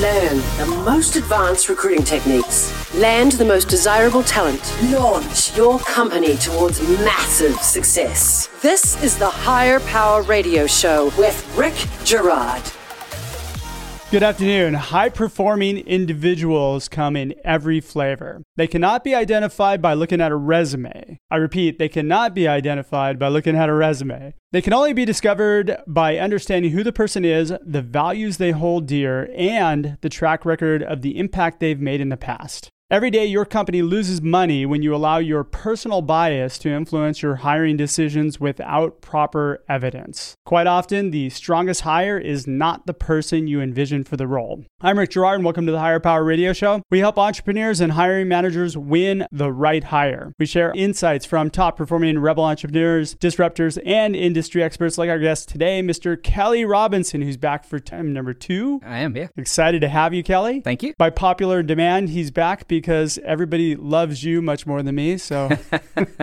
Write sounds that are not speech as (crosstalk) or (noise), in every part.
Learn the most advanced recruiting techniques. Land the most desirable talent. Launch your company towards massive success. This is the Hire Power Radio Show with Rick Girard. Good afternoon. High performing individuals come in every flavor. They cannot be identified by looking at a resume. I repeat, they cannot be identified by looking at a resume. They can only be discovered by understanding who the person is, the values they hold dear, and the track record of the impact they've made in the past. Every day, your company loses money when you allow your personal bias to influence your hiring decisions without proper evidence. Quite often, the strongest hire is not the person you envision for the role. I'm Rick Girard, and welcome to the Hire Power Radio Show. We help entrepreneurs and hiring managers win the right hire. We share insights from top performing rebel entrepreneurs, disruptors, and industry experts like our guest today, Mr. Kelly Robinson, who's back for time number two. I am, yeah. Excited to have you, Kelly. Thank you. By popular demand, he's back because everybody loves you much more than me. So (laughs)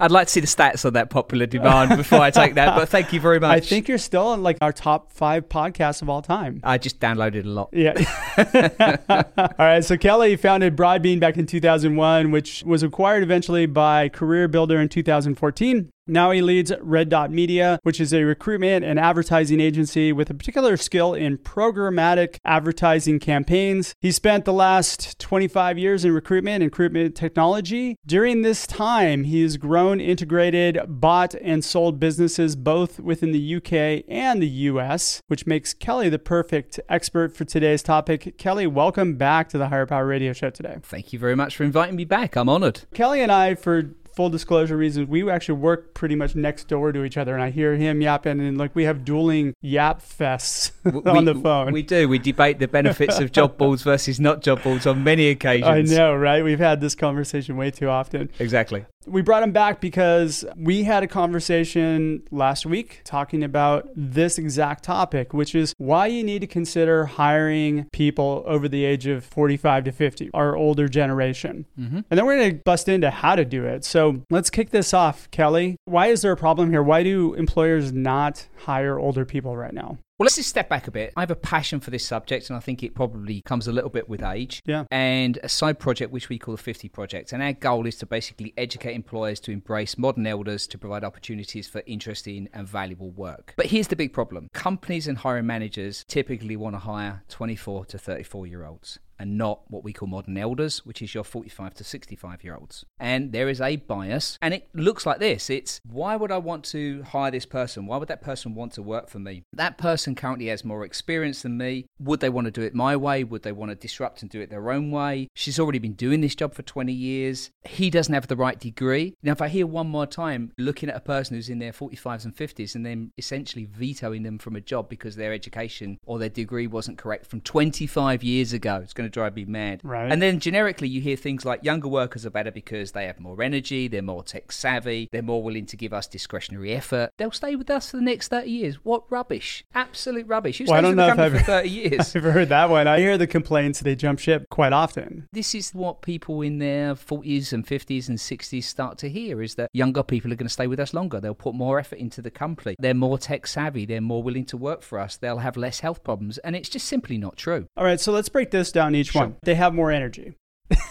I'd like to see the stats on that popular demand before I take that, but thank you very much. I think you're still in like our top five podcasts of all time. I just downloaded a lot. Yeah. (laughs) all right. So Kelly founded Broadbean back in 2001, which was acquired eventually by Career Builder in 2014. Now he leads Red Dot Media, which is a recruitment and advertising agency with a particular skill in programmatic advertising campaigns. He spent the last 25 years in recruitment and recruitment technology. During this time, he's grown, integrated, bought, and sold businesses both within the UK and the US, which makes Kelly the perfect expert for today's topic. Kelly, welcome back to the Hire Power Radio Show today. Thank you very much for inviting me back. I'm honored. Kelly and I, for full disclosure reasons, we actually work pretty much next door to each other, and I hear him yapping, and like we have dueling yap fests (laughs) on we, the phone. We do. We debate the benefits of job boards versus not job boards on many occasions. I know, right? We've had this conversation way too often. Exactly. We brought him back because we had a conversation last week talking about this exact topic, which is why you need to consider hiring people over the age of 45 to 50, our older generation. Mm-hmm. And then we're going to bust into how to do it. So let's kick this off, Kelly. Why is there a problem here? Why do employers not hire older people right now? Well, let's just step back a bit. I have a passion for this subject, and I think it probably comes a little bit with age. Yeah. And a side project which we call the 50 Project. And our goal is to basically educate employers to embrace modern elders to provide opportunities for interesting and valuable work. But here's the big problem companies and hiring managers typically want to hire 24 to 34 year olds and not what we call modern elders, which is your 45 to 65 year olds. And there is a bias, and it looks like this it's why would I want to hire this person? Why would that person want to work for me? That person currently has more experience than me. Would they want to do it my way? Would they want to disrupt and do it their own way? She's already been doing this job for 20 years. He doesn't have the right degree. Now, if I hear one more time looking at a person who's in their 45s and 50s and then essentially vetoing them from a job because their education or their degree wasn't correct from 25 years ago, it's going to drive me mad. Right. And then generically, you hear things like younger workers are better because they have more energy, they're more tech savvy, they're more willing to give us discretionary effort. They'll stay with us for the next 30 years. What rubbish. Absolute rubbish. Who Well, I don't with know the if company I've- for 30 (laughs) years? I've heard that one. I hear the complaints they jump ship quite often. this is what people in their 40s and 50s and 60s start to hear is that younger people are going to stay with us longer. They'll put more effort into the company. They're more tech savvy. They're more willing to work for us. They'll have less health problems. And it's just simply not true. All right, so let's break this down each Sure. one. They have more energy.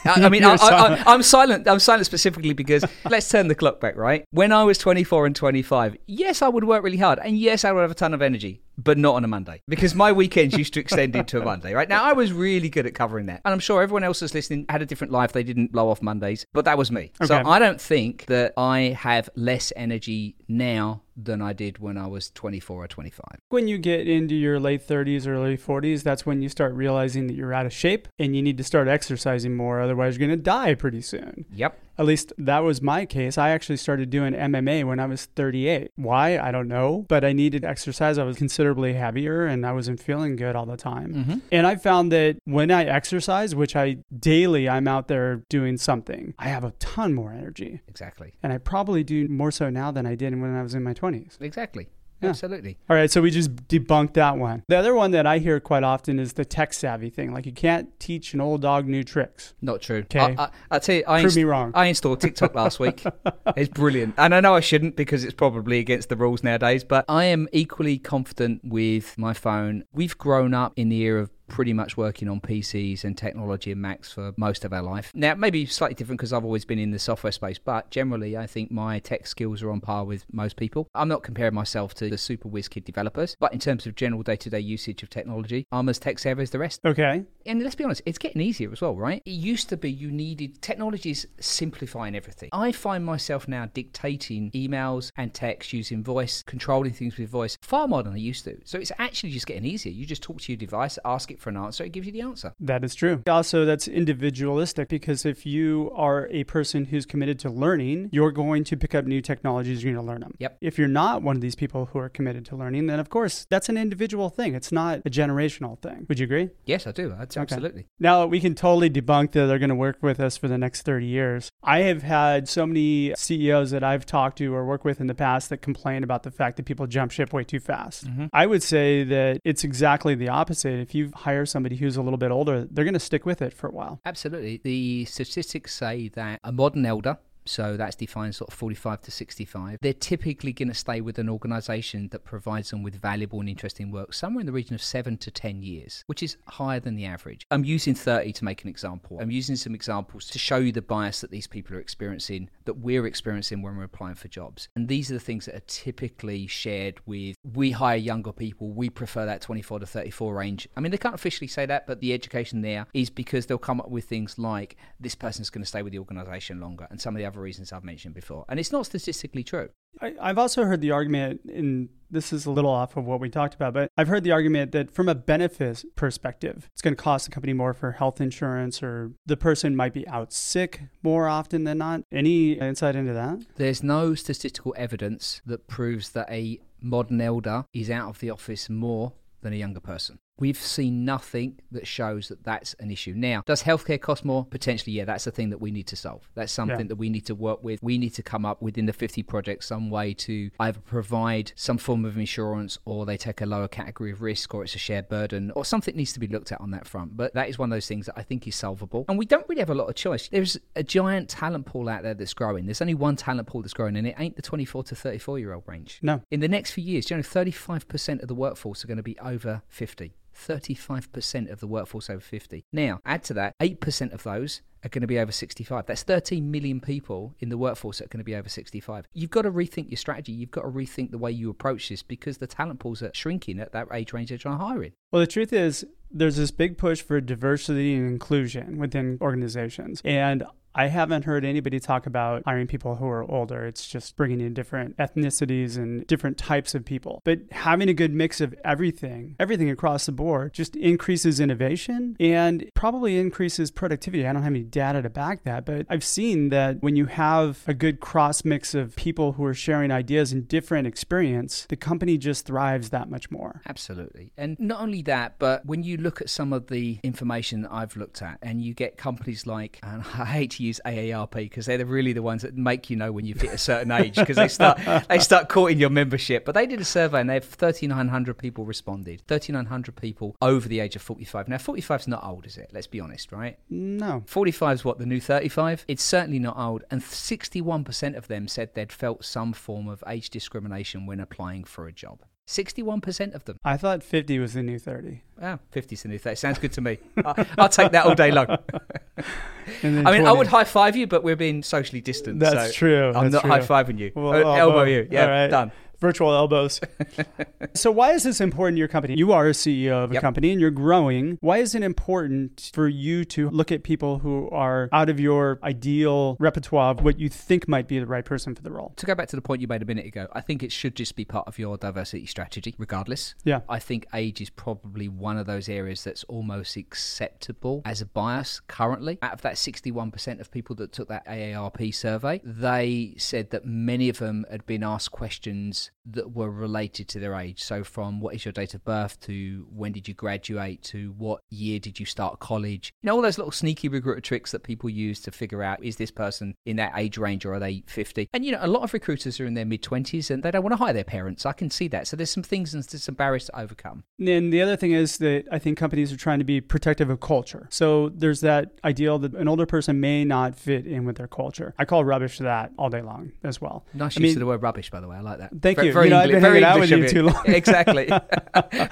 I, I mean, (laughs) I, I, I, I'm silent. I'm silent specifically because (laughs) let's turn the clock back, right? When I was 24 and 25, yes, I would work really hard, and yes, I would have a ton of energy, but not on a Monday because my weekends used to extend (laughs) into a Monday, right? Now, I was really good at covering that, and I'm sure everyone else that's listening had a different life. They didn't blow off Mondays, but that was me. So I don't think that I have less energy now than I did when I was 24 or 25. When you get into your late 30s, early 40s, that's when you start realizing that you're out of shape and you need to start exercising more. Otherwise, you're going to die pretty soon. Yep. At least that was my case. I actually started doing MMA when I was 38. Why? I don't know, but I needed exercise. I was considerably heavier and I wasn't feeling good all the time. Mhm. And I found that when I exercise, which I daily, I'm out there doing something, I have a ton more energy. Exactly. And I probably do more so now than I did when I was in my 20s. Exactly. Yeah. Absolutely. All right, so we just debunked that one. The other one that I hear quite often is the tech savvy thing. Like you can't teach an old dog new tricks. Not true. Okay. I, I, I tell you, I, Prove inst- me wrong. I installed TikTok last week. (laughs) It's brilliant. And I know I shouldn't because it's probably against the rules nowadays, but I am equally confident with my phone. We've grown up in the era of pretty much working on PCs and technology and Macs for most of our life. Now, maybe slightly different because I've always been in the software space, but generally, I think my tech skills are on par with most people. I'm not comparing myself to the super whiz kid developers, but in terms of general day to day usage of technology, I'm as tech savvy as the rest. Okay. And let's be honest, it's getting easier as well, right? It used to be you needed technologies simplifying everything. I find myself now dictating emails and text using voice, controlling things with voice far more than I used to. So it's actually just getting easier. You just talk to your device, ask it for an answer, it gives you the answer. That is true. Also, that's individualistic because if you are a person who's committed to learning, you're going to pick up new technologies, you're going to learn them. Yep. If you're not one of these people who are committed to learning, then of course, that's an individual thing. It's not a generational thing. Would you agree? Yes, I do. That's absolutely. Now, we can totally debunk that they're going to work with us for the next 30 years. I have had so many CEOs that I've talked to or worked with in the past that complain about the fact that people jump ship way too fast. Mm-hmm. I would say that it's exactly the opposite. If you hire somebody who's a little bit older, they're going to stick with it for a while. Absolutely. The statistics say that a modern elder, so that's defined sort of 45 to 65. They're typically going to stay with an organization that provides them with valuable and interesting work somewhere in the region of 7 to 10 years, which is higher than the average. I'm using 30 to make an example. I'm using some examples to show you the bias that these people are experiencing, that we're experiencing when we're applying for jobs. And these are the things that are typically shared with we hire younger people, we prefer that 24 to 34 range. I mean, they can't officially say that, but the education there is because they'll come up with things like this person's going to stay with the organization longer and some of the other reasons I've mentioned before. And it's not statistically true. I, I've also heard the argument, and this is a little off of what we talked about, but I've heard the argument that from a benefit perspective, it's going to cost the company more for health insurance, or the person might be out sick more often than not. Any insight into that? There's no statistical evidence that proves that a modern elder is out of the office more than a younger person. We've seen nothing that shows that that's an issue. Now, does healthcare cost more? Potentially, yeah, that's a thing that we need to solve. That's something Yeah. that we need to work with. We need to come up within the 50 projects some way to either provide some form of insurance or they take a lower category of risk or it's a shared burden or something needs to be looked at on that front. But that is one of those things that I think is solvable. And we don't really have a lot of choice. There's a giant talent pool out there that's growing. There's only one talent pool that's growing and it ain't the 24 to 34 year old range. No. In the next few years, you know, 35% of the workforce are going to be over 50. 35% of the workforce over 50. Now, add to that, 8% of those are going to be over 65. That's 13 million people in the workforce that are going to be over 65. You've got to rethink your strategy. You've got to rethink the way you approach this because the talent pools are shrinking at that age range they're trying to hire in. Well, the truth is, there's this big push for diversity and inclusion within organizations. And I haven't heard anybody talk about hiring people who are older. It's just bringing in different ethnicities and different types of people. But having a good mix of everything, everything across the board, just increases innovation and probably increases productivity. I don't have any data to back that, but I've seen that when you have a good cross mix of people who are sharing ideas and different experience, the company just thrives that much more. Absolutely. And not only that, but when you look at some of the information that I've looked at, and you get companies like, and (laughs) I hate to use AARP because they're the- really the ones that make you know when you've hit a certain age because they start (laughs) they start courting your membership. But they did a survey and they have 3,900 people responded. 3,900 people over the age of 45. Now, 45 is not old, is it? Let's be honest, right? No. 45 is what the new 35 it's certainly not old and 61% of them said they'd felt some form of age discrimination when applying for a job 61% of them I thought 50 was the new 30. Ah, 50's the new 30. Sounds good to me. I- I'll take that all day long. (laughs) I mean, I would high five you, but we're being socially distant. That's so true. I'm that's not high fiving you. Well, elbow elbow. you. Yeah, right. done. Virtual elbows. (laughs) so, why is this important to your company? You are a CEO of a Yep. company and you're growing. Why is it important for you to look at people who are out of your ideal repertoire of what you think might be the right person for the role? To go back to the point you made a minute ago, I think it should just be part of your diversity strategy, regardless. Yeah. I think age is probably one of those areas that's almost acceptable as a bias currently. Out of that 61% of people that took that AARP survey, they said that many of them had been asked questions that were related to their age. So, from what is your date of birth to when did you graduate to what year did you start college? You know, all those little sneaky recruiter tricks that people use to figure out is this person in that age range or are they 50? And, you know, a lot of recruiters are in their mid 20s and they don't want to hire their parents. I can see that. So, there's some things and there's some barriers to overcome. And the other thing is that I think companies are trying to be protective of culture. So there's that ideal that an older person may not fit in with their culture. I call rubbish that all day long as well. Nice I use mean- of the word rubbish, by the way. I like that. Thank Very- you. Very, You know, Engli- (laughs) very English of you too long. exactly.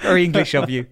very English of you.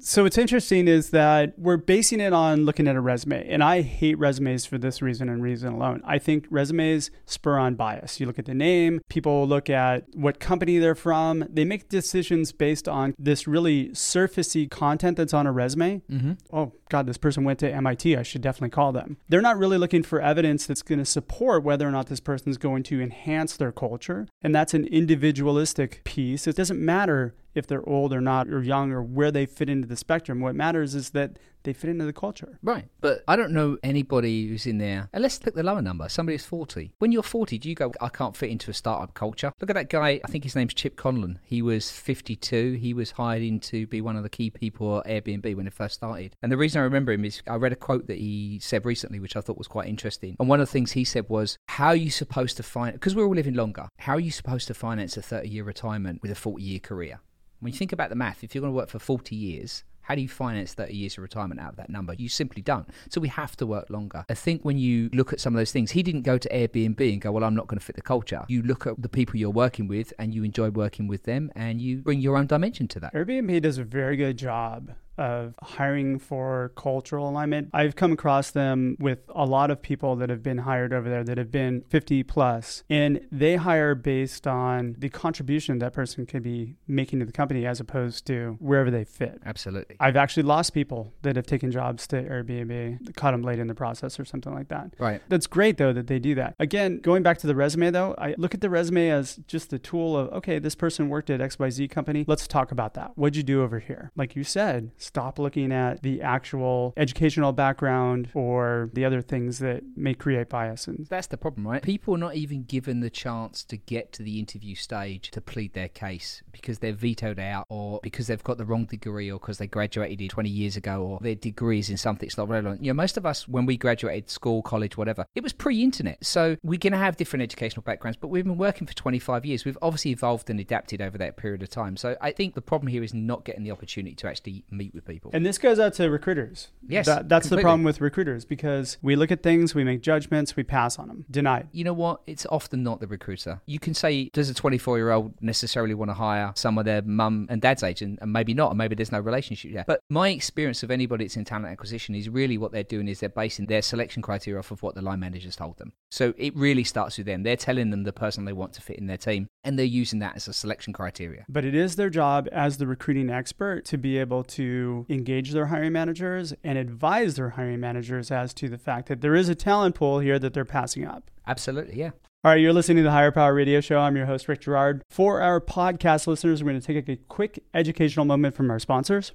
So what's interesting is that we're basing it on looking at a resume. And I hate resumes for this reason and reason alone. I think resumes spur on bias. You look at the name, people look at what company they're from. They make decisions based on this really surfacey content that's on a resume. Mm-hmm. Oh, God, this person went to MIT. I should definitely call them. They're not really looking for evidence that's going to support whether or not this person is going to enhance their culture. And that's an individualistic piece. It doesn't matter if they're old or not, or young, or where they fit into the spectrum. What matters is that they fit into the culture. Right. But I don't know anybody who's in there. And let's pick the lower number. Somebody who's 40. When you're 40, do you go, I can't fit into a startup culture? Look at that guy. I think his name's Chip Conley. He was 52. He was hired in to be one of the key people at Airbnb when it first started. And the reason I remember him is I read a quote that he said recently, which I thought was quite interesting. And one of the things he said was, How are you supposed to find, because we're all living longer, how are you supposed to finance a 30 year retirement with a 40 year career? When you think about the math, if you're going to work for 40 years, how do you finance 30 years of retirement out of that number? You simply don't. So we have to work longer. I think when you look at some of those things, he didn't go to Airbnb and go, well, I'm not going to fit the culture. You look at the people you're working with and you enjoy working with them and you bring your own dimension to that. Airbnb does a very good job of hiring for cultural alignment. I've come across them with a lot of people that have been hired over there that have been 50 plus, and they hire based on the contribution that person could be making to the company as opposed to wherever they fit. Absolutely. I've actually lost people that have taken jobs to Airbnb, caught them late in the process or something like that. Right. That's great though that they do that. Again, going back to the resume though, I look at the resume as just a tool of okay, this person worked at XYZ company. Let's talk about that. What'd you do over here? Like you said, stop looking at the actual educational background or the other things that may create bias. And that's the problem, right? People are not even given the chance to get to the interview stage to plead their case because they're vetoed out or because they've got the wrong degree or because they graduated 20 years ago or their degree is in something that's not relevant. You know, most of us, when we graduated school, college, whatever, it was pre internet. So we're going to have different educational backgrounds, but we've been working for 25 years. We've obviously evolved and adapted over that period of time. So I think the problem here is not getting the opportunity to actually meet with people. And this goes out to recruiters. Yes, that, that's completely. the problem with recruiters because we look at things, we make judgments, we pass on them, deny. You know what? It's often not the recruiter. You can say, does a 24 year old necessarily want to hire some of their mum and dad's age? And, and maybe not, and maybe there's no relationship there. But my experience of anybody that's in talent acquisition is really what they're doing is they're basing their selection criteria off of what the line managers told them. So it really starts with them. They're telling them the person they want to fit in their team, and they're using that as a selection criteria. But it is their job as the recruiting expert to be able to engage their hiring managers and advise their hiring managers as to the fact that there is a talent pool here that they're passing up. Absolutely, yeah. All right, you're listening to the Hire Power Radio Show. I'm your host, Rick Girard. For our podcast listeners, we're going to take a quick educational moment from our sponsors.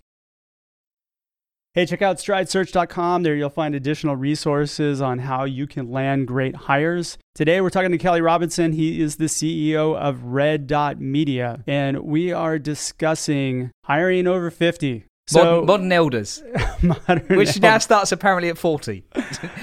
Hey, check out stridesearch.com. There you'll find additional resources on how you can land great hires. Today we're talking to Kelly Robinson. He is the CEO of Red Dot Media, and we are discussing hiring over 50. So, modern, elders, (laughs) modern which now starts apparently at 40. (laughs)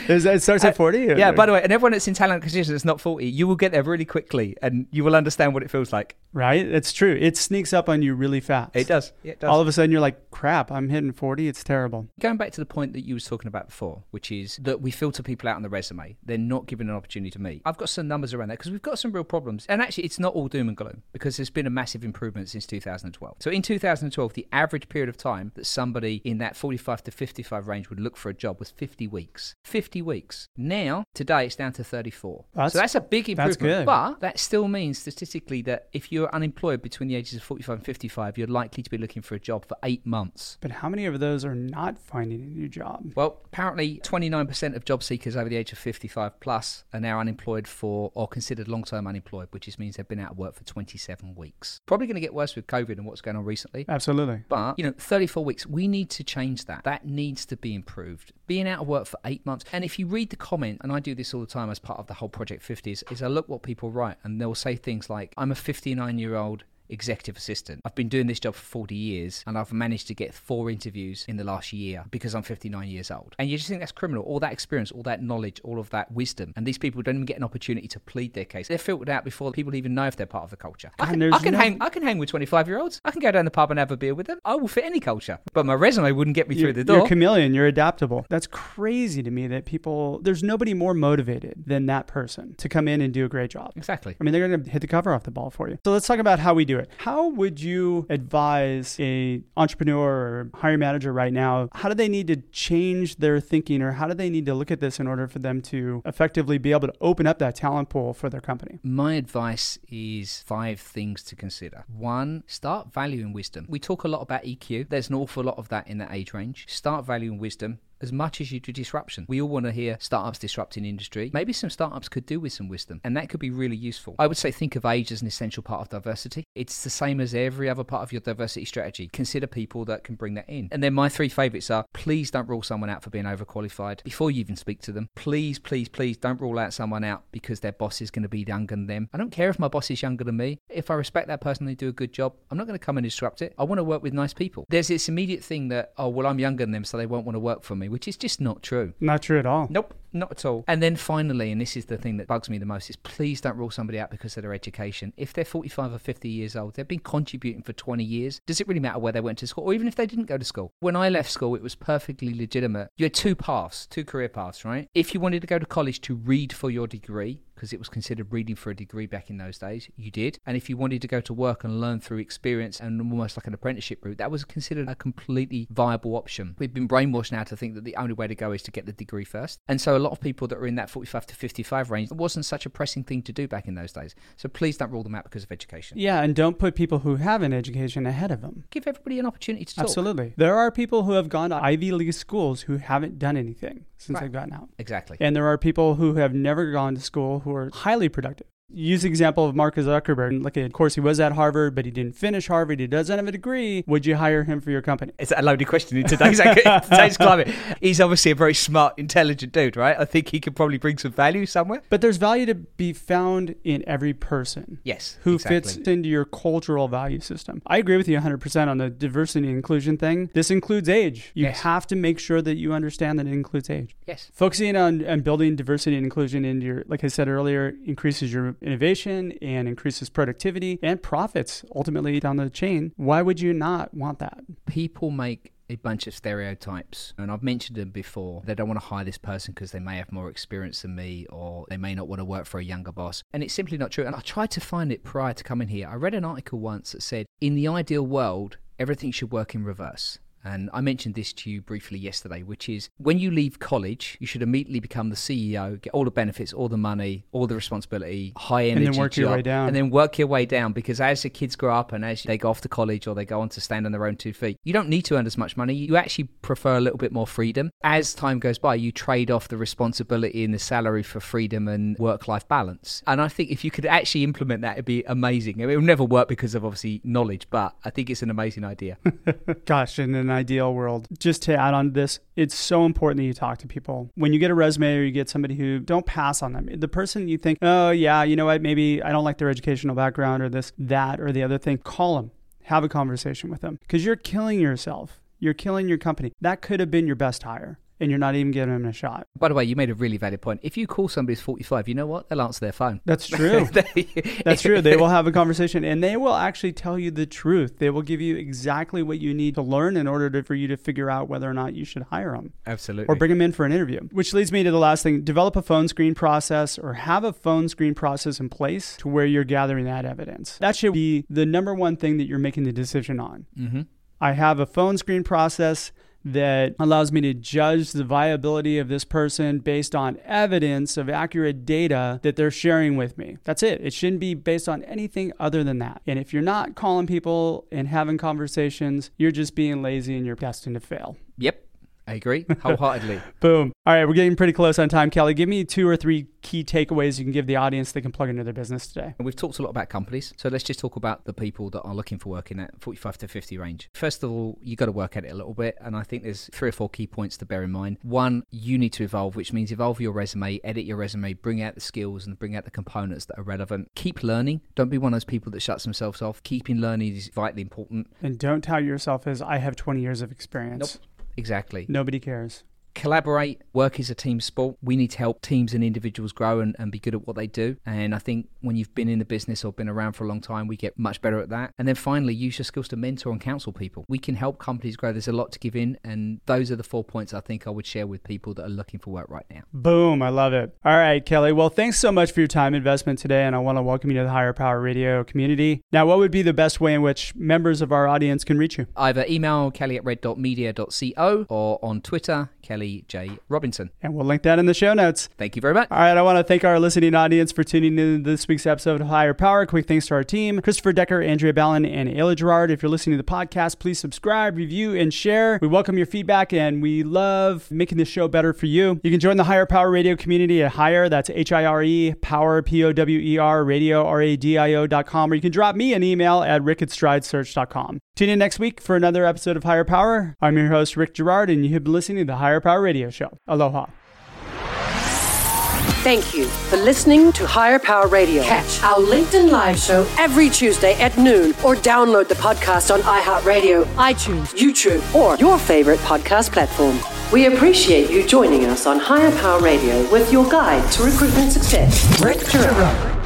Is that, it starts at 40? Yeah, by the way, and everyone that's in talent acquisition that's not 40, you will get there really quickly and you will understand what it feels like. Right? It's true. It sneaks up on you really fast. It does. It does. All of a sudden you're like, crap, I'm hitting 40. It's terrible. Going back to the point that you was talking about before, which is that we filter people out on the resume. They're not given an opportunity to meet. I've got some numbers around that because we've got some real problems. And actually, it's not all doom and gloom because there's been a massive improvement since 2012. So in 2012, the average period of time that somebody in that 45 to 55 range would look for a job was 50 weeks. 50 weeks. Now, today, it's down to 34. That's- so that's a big that's improvement. good. But that still means statistically that if you're unemployed between the ages of 45 and 55, you're likely to be looking for a job for eight months. But how many of those are not finding a new job? Well, apparently 29% of job seekers over the age of 55 plus are now unemployed for or considered long-term unemployed, which just means they've been out of work for 27 weeks. Probably going to get worse with COVID and what's going on recently. Absolutely. But, you know, 34 weeks, we need to change that. That needs to be improved. Being out of work for eight months. And if you read the comment, and I do this all the time as part of the whole Project 50s, is I look what people write and they'll say things like, I'm a 59 year old executive assistant. I've been doing this job for 40 years and I've managed to get four interviews in the last year because I'm 59 years old. And you just think that's criminal. All that experience, all that knowledge, all of that wisdom. And these people don't even get an opportunity to plead their case. They're filtered out before people even know if they're part of the culture. I can, I can no- hang I can hang with 25 year olds. I can go down the pub and have a beer with them. I will fit any culture. But my resume wouldn't get me You're, through the door. you're a chameleon. You're adaptable. That's crazy to me that people, there's nobody more motivated than that person to come in and do a great job. exactly. I mean, they're going to hit the cover off the ball for you. So let's talk about how we do it. How would you advise a entrepreneur or hiring manager right now? How do they need to change their thinking or how do they need to look at this in order for them to effectively be able to open up that talent pool for their company? My advice is five things to consider. One, start valuing wisdom. We talk a lot about EQ. There's an awful lot of that in that age range. Start valuing wisdom as much as you do disruption. We all want to hear startups disrupting industry. Maybe some startups could do with some wisdom, and that could be really useful. I would say think of age as an essential part of diversity. It's the same as every other part of your diversity strategy. Consider people that can bring that in. And then my three favorites are please don't rule someone out for being overqualified before you even speak to them. Please, please, please don't rule out someone out because their boss is going to be younger than them. I don't care if my boss is younger than me. If I respect that person, they do a good job. I'm not going to come and disrupt it. I want to work with nice people. There's this immediate thing that, oh, well, I'm younger than them, so they won't want to work for me, which is just not true. Not true at all. Nope, not at all. And then finally, and this is the thing that bugs me the most, is please don't rule somebody out because of their education. If they're 45 or 50 years old, they've been contributing for 20 years. Does it really matter where they went to school, or even if they didn't go to school? When I left school, it was perfectly legitimate. You had two paths, two career paths, right? If you wanted to go to college to read for your degree, because it was considered reading for a degree back in those days. You did. And if you wanted to go to work and learn through experience and almost like an apprenticeship route, that was considered a completely viable option. We've been brainwashed now to think that the only way to go is to get the degree first. And so a lot of people that are in that 45 to 55 range, it wasn't such a pressing thing to do back in those days. So please don't rule them out because of education. Yeah, and don't put people who have an education ahead of them. Give everybody an opportunity to talk. Absolutely. There are people who have gone to Ivy League schools who haven't done anything since Right. they've gotten out. Exactly. And there are people who have never gone to school who are highly productive. Use the example of Mark Zuckerberg. Look, of course, he was at Harvard, but he didn't finish Harvard. He doesn't have a degree. Would you hire him for your company? It's a loaded question in today's, (laughs) today's climate. He's obviously a very smart, intelligent dude, right? I think he could probably bring some value somewhere. But there's value to be found in every person. Yes. who exactly. fits into your cultural value system. I agree with you 100% on the diversity and inclusion thing. This includes age. You Yes. have to make sure that you understand that it includes age. Yes. Focusing on, on building diversity and inclusion into your, like I said earlier, increases your innovation and increases productivity and profits ultimately down the chain. Why would you not want that? people make a bunch of stereotypes and i've mentioned them before. They don't want to hire this person because they may have more experience than me or they may not want to work for a younger boss. And it's simply not true. And i tried to find it prior to coming here. I read an article once that said in the ideal world everything should work in reverse and I mentioned this to you briefly yesterday, which is when you leave college, you should immediately become the CEO, get all the benefits, all the money, all the responsibility, high energy and then work your way down. and then work your way down. Because as the kids grow up and as they go off to college or they go on to stand on their own two feet, you don't need to earn as much money. You actually prefer a little bit more freedom. As time goes by, you trade off the responsibility and the salary for freedom and work-life balance. And I think if you could actually implement that, it'd be amazing. I mean, it will never work because of obviously knowledge, but I think it's an amazing idea. (laughs) Gosh, in an ideal world, just to add on to this, it's so important that you talk to people. When you get a resume or you get somebody who don't pass on them, the person you think, oh, yeah, you know what, maybe I don't like their educational background or this, that, or the other thing, call them, have a conversation with them because you're killing yourself. You're killing your company. That could have been your best hire, and you're not even giving them a shot. By the way, you made a really valid point. If you call somebody who's 45, you know what? They'll answer their phone. That's (laughs) true. That's true. They will (laughs) have a conversation and they will actually tell you the truth. They will give you exactly what you need to learn in order to, for you to figure out whether or not you should hire them. Absolutely. or bring them in for an interview. Which leads me to the last thing develop a phone screen process or have a phone screen process in place to where you're gathering that evidence. That should be the number one thing that you're making the decision on. mm-hmm. I have a phone screen process that allows me to judge the viability of this person based on evidence of accurate data that they're sharing with me. That's it. It shouldn't be based on anything other than that. And if you're not calling people and having conversations, you're just being lazy and you're destined to fail. Yep. I agree wholeheartedly. (laughs) Boom. All right, we're getting pretty close on time, Kelly. Give me two or three key takeaways you can give the audience they can plug into their business today. We've talked a lot about companies, so let's just talk about the people that are looking for work in that 45 to 50 range. First of all, you got to work at it a little bit, and I think there's three or four key points to bear in mind. One, you need to evolve, which means evolve your resume, edit your resume, bring out the skills and bring out the components that are relevant. Keep learning. Don't be one of those people that shuts themselves off. Keeping learning is vitally important. And don't tout yourself as I have 20 years of experience. Exactly. Nobody cares. Collaborate. Work is a team sport. We need to help teams and individuals grow and, and be good at what they do. And I think when you've been in the business or been around for a long time, we get much better at that. And then finally, use your skills to mentor and counsel people. We can help companies grow. There's a lot to give in. And those are the four points I think I would share with people that are looking for work right now. Boom. I love it. All right, Kelly. Well, thanks so much for your time investment today. And I want to welcome you to the Hire Power Radio community. Now, what would be the best way in which members of our audience can reach you? Either email kelly at red.media.co or on Twitter, Kelly J. Robinson. And we'll link that in the show notes. Thank you very much. All right. I want to thank our listening audience for tuning in to this week's episode of Hire Power. Quick thanks to our team Christopher Decker, Andrea Ballin, and Ayla Girard. If you're listening to the podcast, please subscribe, review, and share. We welcome your feedback and we love making this show better for you. You can join the Hire Power Radio community at Hire, that's H I R E, Power, P O W E R, radio, R A D I O.com, or you can drop me an email at rick at stridesearch.com. Tune in next week for another episode of Hire Power. I'm your host, Rick Girard, and you have been listening to the Hire Power Radio Show. Aloha. Thank you for listening to Hire Power Radio. Catch our LinkedIn Live show every Tuesday at noon or download the podcast on iHeartRadio, iTunes, YouTube, or your favorite podcast platform. We appreciate you joining us on Hire Power Radio with your guide to recruitment success, Rick Girard.